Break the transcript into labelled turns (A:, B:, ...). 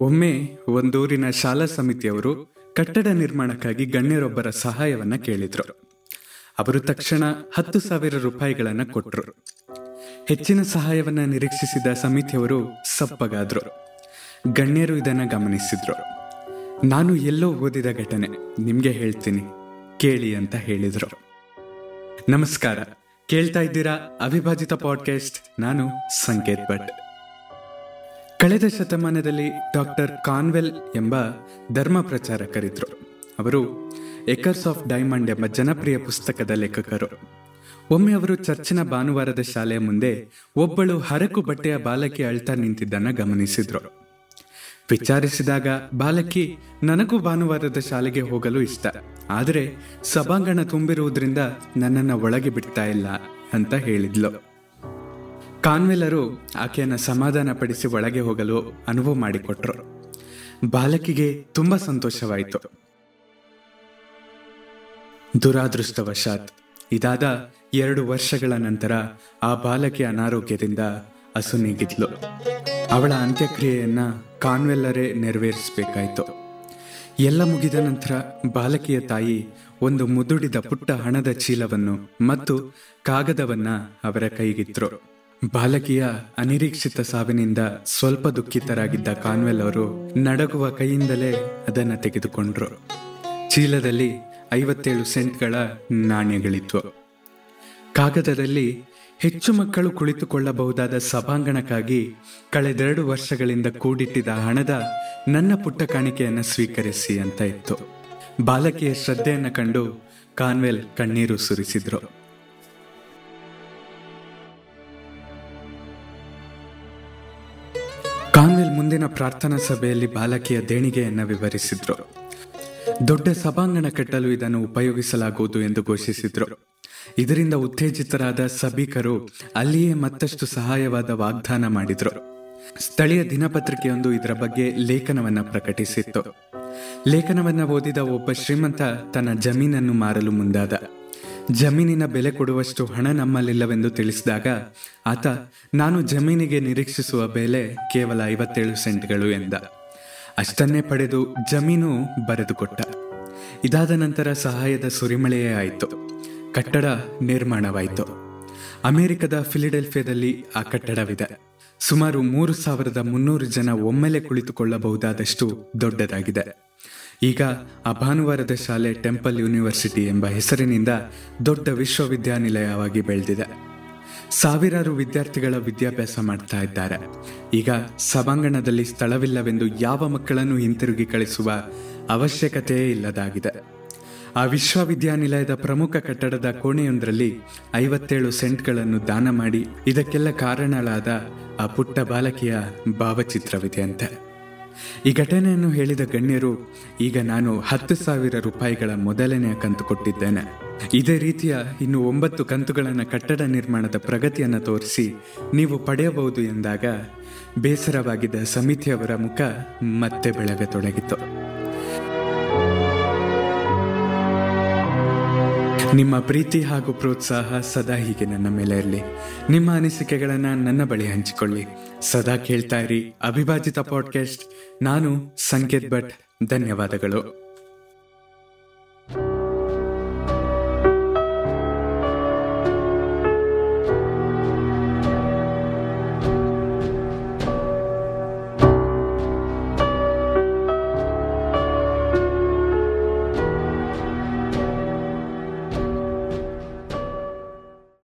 A: ಒಮ್ಮೆ ಒಂದೂರಿನ ಶಾಲಾ ಸಮಿತಿಯವರು ಕಟ್ಟಡ ನಿರ್ಮಾಣಕ್ಕಾಗಿ ಗಣ್ಯರೊಬ್ಬರ ಸಹಾಯವನ್ನ ಕೇಳಿದ್ರು. ಅವರು ತಕ್ಷಣ ಹತ್ತು ಸಾವಿರ ರೂಪಾಯಿಗಳನ್ನ ಕೊಟ್ರು. ಹೆಚ್ಚಿನ ಸಹಾಯವನ್ನ ನಿರೀಕ್ಷಿಸಿದ ಸಮಿತಿಯವರು ಸಪ್ಪಗಾದ್ರು. ಗಣ್ಯರು ಇದನ್ನ ಗಮನಿಸಿದ್ರು. ನಾನು ಎಲ್ಲೋ ಓದಿದ ಘಟನೆ, ನಿಮ್ಗೆ ಹೇಳ್ತೀನಿ, ಕೇಳಿ ಅಂತ ಹೇಳಿದ್ರು. ನಮಸ್ಕಾರ, ಕೇಳ್ತಾ ಇದ್ದೀರಾ ಅವಿಭಾಜಿತ ಪಾಡ್ಕಾಸ್ಟ್ ನಾನು ಸಂಕೇತ್ ಭಟ್. ಕಳೆದ ಶತಮಾನದಲ್ಲಿ ಡಾಕ್ಟರ್ ಕಾನ್ವೆಲ್ ಎಂಬ ಧರ್ಮ ಪ್ರಚಾರಕರಿದ್ರು. ಅವರು ಎಕರ್ಸ್ ಆಫ್ ಡೈಮಂಡ್ ಎಂಬ ಜನಪ್ರಿಯ ಪುಸ್ತಕದ ಲೇಖಕರು. ಒಮ್ಮೆ ಅವರು ಚರ್ಚಿನ ಭಾನುವಾರದ ಶಾಲೆಯ ಮುಂದೆ ಒಬ್ಬಳು ಹರಕು ಬಟ್ಟೆಯ ಬಾಲಕಿ ಅಳ್ತಾ ನಿಂತಿದ್ದನ್ನ ಗಮನಿಸಿದ್ರು. ವಿಚಾರಿಸಿದಾಗ ಬಾಲಕಿ, ನನಗೂ ಭಾನುವಾರದ ಶಾಲೆಗೆ ಹೋಗಲು ಇಷ್ಟ. ಆದರೆ ಸಭಾಂಗಣ ತುಂಬಿರುವುದರಿಂದ ನನ್ನನ್ನು ಒಳಗೆ ಬಿಡ್ತಾ ಇಲ್ಲ, ಅಂತ ಹೇಳಿದ್ಲು. ಕಾನ್ವೆಲರು ಆಕೆಯನ್ನು ಸಮಾಧಾನ ಪಡಿಸಿ ಒಳಗೆ ಹೋಗಲು ಅನುಭವ ಮಾಡಿಕೊಟ್ರು. ಬಾಲಕಿಗೆ ತುಂಬಾ ಸಂತೋಷವಾಯಿತು. ದುರಾದೃಷ್ಟವಶಾತ್ ಇದಾದ ಎರಡು ವರ್ಷಗಳ ನಂತರ ಆ ಬಾಲಕಿ ಅನಾರೋಗ್ಯದಿಂದ ಅಸುನೀಗಿದ್ಲು ಅವಳ ಅಂತ್ಯಕ್ರಿಯೆಯನ್ನ ಕಾನ್ವೆಲ್ಲರೇ ನೆರವೇರಿಸಬೇಕಾಯಿತು. ಎಲ್ಲ ಮುಗಿದ ನಂತರ ಬಾಲಕಿಯ ತಾಯಿ ಒಂದು ಮುದುಡಿದ ಪುಟ್ಟ ಹಣದ ಚೀಲವನ್ನು ಮತ್ತು ಕಾಗದವನ್ನ ಅವರ ಕೈಗಿದ್ರು ಬಾಲಕಿಯ ಅನಿರೀಕ್ಷಿತ ಸಾವಿನಿಂದ ಸ್ವಲ್ಪ ದುಃಖಿತರಾಗಿದ್ದ ಕಾನ್ವೆಲ್ ಅವರು ನಡಗುವ ಕೈಯಿಂದಲೇ ಅದನ್ನು ತೆಗೆದುಕೊಂಡ್ರು. ಚೀಲದಲ್ಲಿ ಐವತ್ತೇಳು ಸೆಂಟ್ಗಳ ನಾಣ್ಯಗಳಿತ್ತು ಕಾಗದದಲ್ಲಿ ಹೆಚ್ಚು ಮಕ್ಕಳು ಕುಳಿತುಕೊಳ್ಳಬಹುದಾದ ಸಭಾಂಗಣಕ್ಕಾಗಿ ಕಳೆದೆರಡು ವರ್ಷಗಳಿಂದ ಕೂಡಿಟ್ಟಿದ್ದ ಹಣದ ನನ್ನ ಪುಟ್ಟ ಕಾಣಿಕೆಯನ್ನು ಸ್ವೀಕರಿಸಿ ಅಂತ ಇತ್ತು. ಬಾಲಕಿಯ ಶ್ರದ್ಧೆಯನ್ನು ಕಂಡು ಕಾನ್ವೆಲ್ ಕಣ್ಣೀರು ಸುರಿಸಿದ್ರು. ಕಾನ್ವೆಲ್ ಮುಂದಿನ ಪ್ರಾರ್ಥನಾ ಸಭೆಯಲ್ಲಿ ಬಾಲಕಿಯ ದೇಣಿಗೆಯನ್ನು ವಿವರಿಸಿದ್ರು. ದೊಡ್ಡ ಸಭಾಂಗಣ ಕಟ್ಟಲು ಇದನ್ನು ಉಪಯೋಗಿಸಲಾಗುವುದು ಎಂದು ಘೋಷಿಸಿದ್ರು. ಇದರಿಂದ ಉತ್ತೇಜಿತರಾದ ಸಭಿಕರು ಅಲ್ಲಿಯೇ ಮತ್ತಷ್ಟು ಸಹಾಯವಾದ ವಾಗ್ದಾನ ಮಾಡಿದ್ರು. ಸ್ಥಳೀಯ ದಿನಪತ್ರಿಕೆಯೊಂದು ಇದರ ಬಗ್ಗೆ ಲೇಖನವನ್ನ ಪ್ರಕಟಿಸಿತ್ತು. ಲೇಖನವನ್ನ ಓದಿದ ಒಬ್ಬ ಶ್ರೀಮಂತ ತನ್ನ ಜಮೀನನ್ನು ಮಾರಲು ಮುಂದಾದ. ಜಮೀನಿನ ಬೆಲೆ ಕೊಡುವಷ್ಟು ಹಣ ನಮ್ಮಲ್ಲಿಲ್ಲವೆಂದು ತಿಳಿಸಿದಾಗ, ಆತ, ನಾನು ಜಮೀನಿಗೆ ನಿರೀಕ್ಷಿಸುವ ಬೆಲೆ ಕೇವಲ ಐವತ್ತೇಳು ಸೆಂಟ್ಗಳು ಎಂದ. ಅಷ್ಟನ್ನೇ ಪಡೆದು ಜಮೀನು ಬರೆದುಕೊಟ್ಟ. ಇದಾದ ನಂತರ ಸಹಾಯದ ಸುರಿಮಳೆಯೇ ಆಯಿತು. ಕಟ್ಟಡ ನಿರ್ಮಾಣವಾಯಿತು. ಅಮೆರಿಕದ ಫಿಲಿಡೆಲ್ಫಿಯಾದಲ್ಲಿ ಆ ಕಟ್ಟಡವಿದೆ. ಸುಮಾರು ಮೂರು ಸಾವಿರದ ಮುನ್ನೂರು ಜನ ಒಮ್ಮೆಲೆ ಕುಳಿತುಕೊಳ್ಳಬಹುದಾದಷ್ಟು ದೊಡ್ಡದಾಗಿದೆ. ಈಗ ಆ ಭಾನುವಾರದ ಶಾಲೆ ಟೆಂಪಲ್ ಯೂನಿವರ್ಸಿಟಿ ಎಂಬ ಹೆಸರಿನಿಂದ ದೊಡ್ಡ ವಿಶ್ವವಿದ್ಯಾನಿಲಯವಾಗಿ ಬೆಳೆದಿದೆ. ಸಾವಿರಾರು ವಿದ್ಯಾರ್ಥಿಗಳ ವಿದ್ಯಾಭ್ಯಾಸ ಮಾಡ್ತಾ ಇದ್ದಾರೆ. ಈಗ ಸಭಾಂಗಣದಲ್ಲಿ ಸ್ಥಳವಿಲ್ಲವೆಂದು ಯಾವ ಮಕ್ಕಳನ್ನು ಹಿಂತಿರುಗಿ ಕಳಿಸುವ ಅವಶ್ಯಕತೆಯೇ ಇಲ್ಲದಾಗಿದೆ. ಆ ವಿಶ್ವವಿದ್ಯಾನಿಲಯದ ಪ್ರಮುಖ ಕಟ್ಟಡದ ಕೋಣೆಯೊಂದರಲ್ಲಿ ಐವತ್ತೇಳು ಸೆಂಟ್ಗಳನ್ನು ದಾನ ಮಾಡಿ ಇದಕ್ಕೆಲ್ಲ ಕಾರಣಳಾದ ಆ ಪುಟ್ಟ ಬಾಲಕಿಯ ಭಾವಚಿತ್ರವಿದೆಯಂತೆ. ಈ ಘಟನೆಯನ್ನು ಹೇಳಿದ ಗಣ್ಯರು, ಈಗ ನಾನು ಹತ್ತು ಸಾವಿರ ರೂಪಾಯಿಗಳ ಮೊದಲನೆಯ ಕಂತು ಕೊಟ್ಟಿದ್ದೇನೆ. ಇದೇ ರೀತಿಯ ಇನ್ನು ಒಂಬತ್ತು ಕಂತುಗಳನ್ನು ಕಟ್ಟಡ ನಿರ್ಮಾಣದ ಪ್ರಗತಿಯನ್ನು ತೋರಿಸಿ ನೀವು ಪಡೆಯಬಹುದು ಎಂದಾಗ ಬೇಸರವಾಗಿದ್ದ ಸಮಿತಿಯವರ ಮುಖ ಮತ್ತೆ ಬೆಳಗತೊಡಗಿತು. ನಿಮ್ಮ ಪ್ರೀತಿ ಹಾಗೂ ಪ್ರೋತ್ಸಾಹ ಸದಾ ಹೀಗೆ ನನ್ನ ಮೇಲೆ ಇರಲಿ. ನಿಮ್ಮ ಅನಿಸಿಕೆಗಳನ್ನು ನನ್ನ ಬಳಿ ಹಂಚಿಕೊಳ್ಳಿ. ಸದಾ ಕೇಳ್ತಾ ಇರಿ ಅವಿಭಾಜಿತ ಪಾಡ್ಕಾಸ್ಟ್ ನಾನು ಸಂಕೇತ್ ಭಟ್. ಧನ್ಯವಾದಗಳು.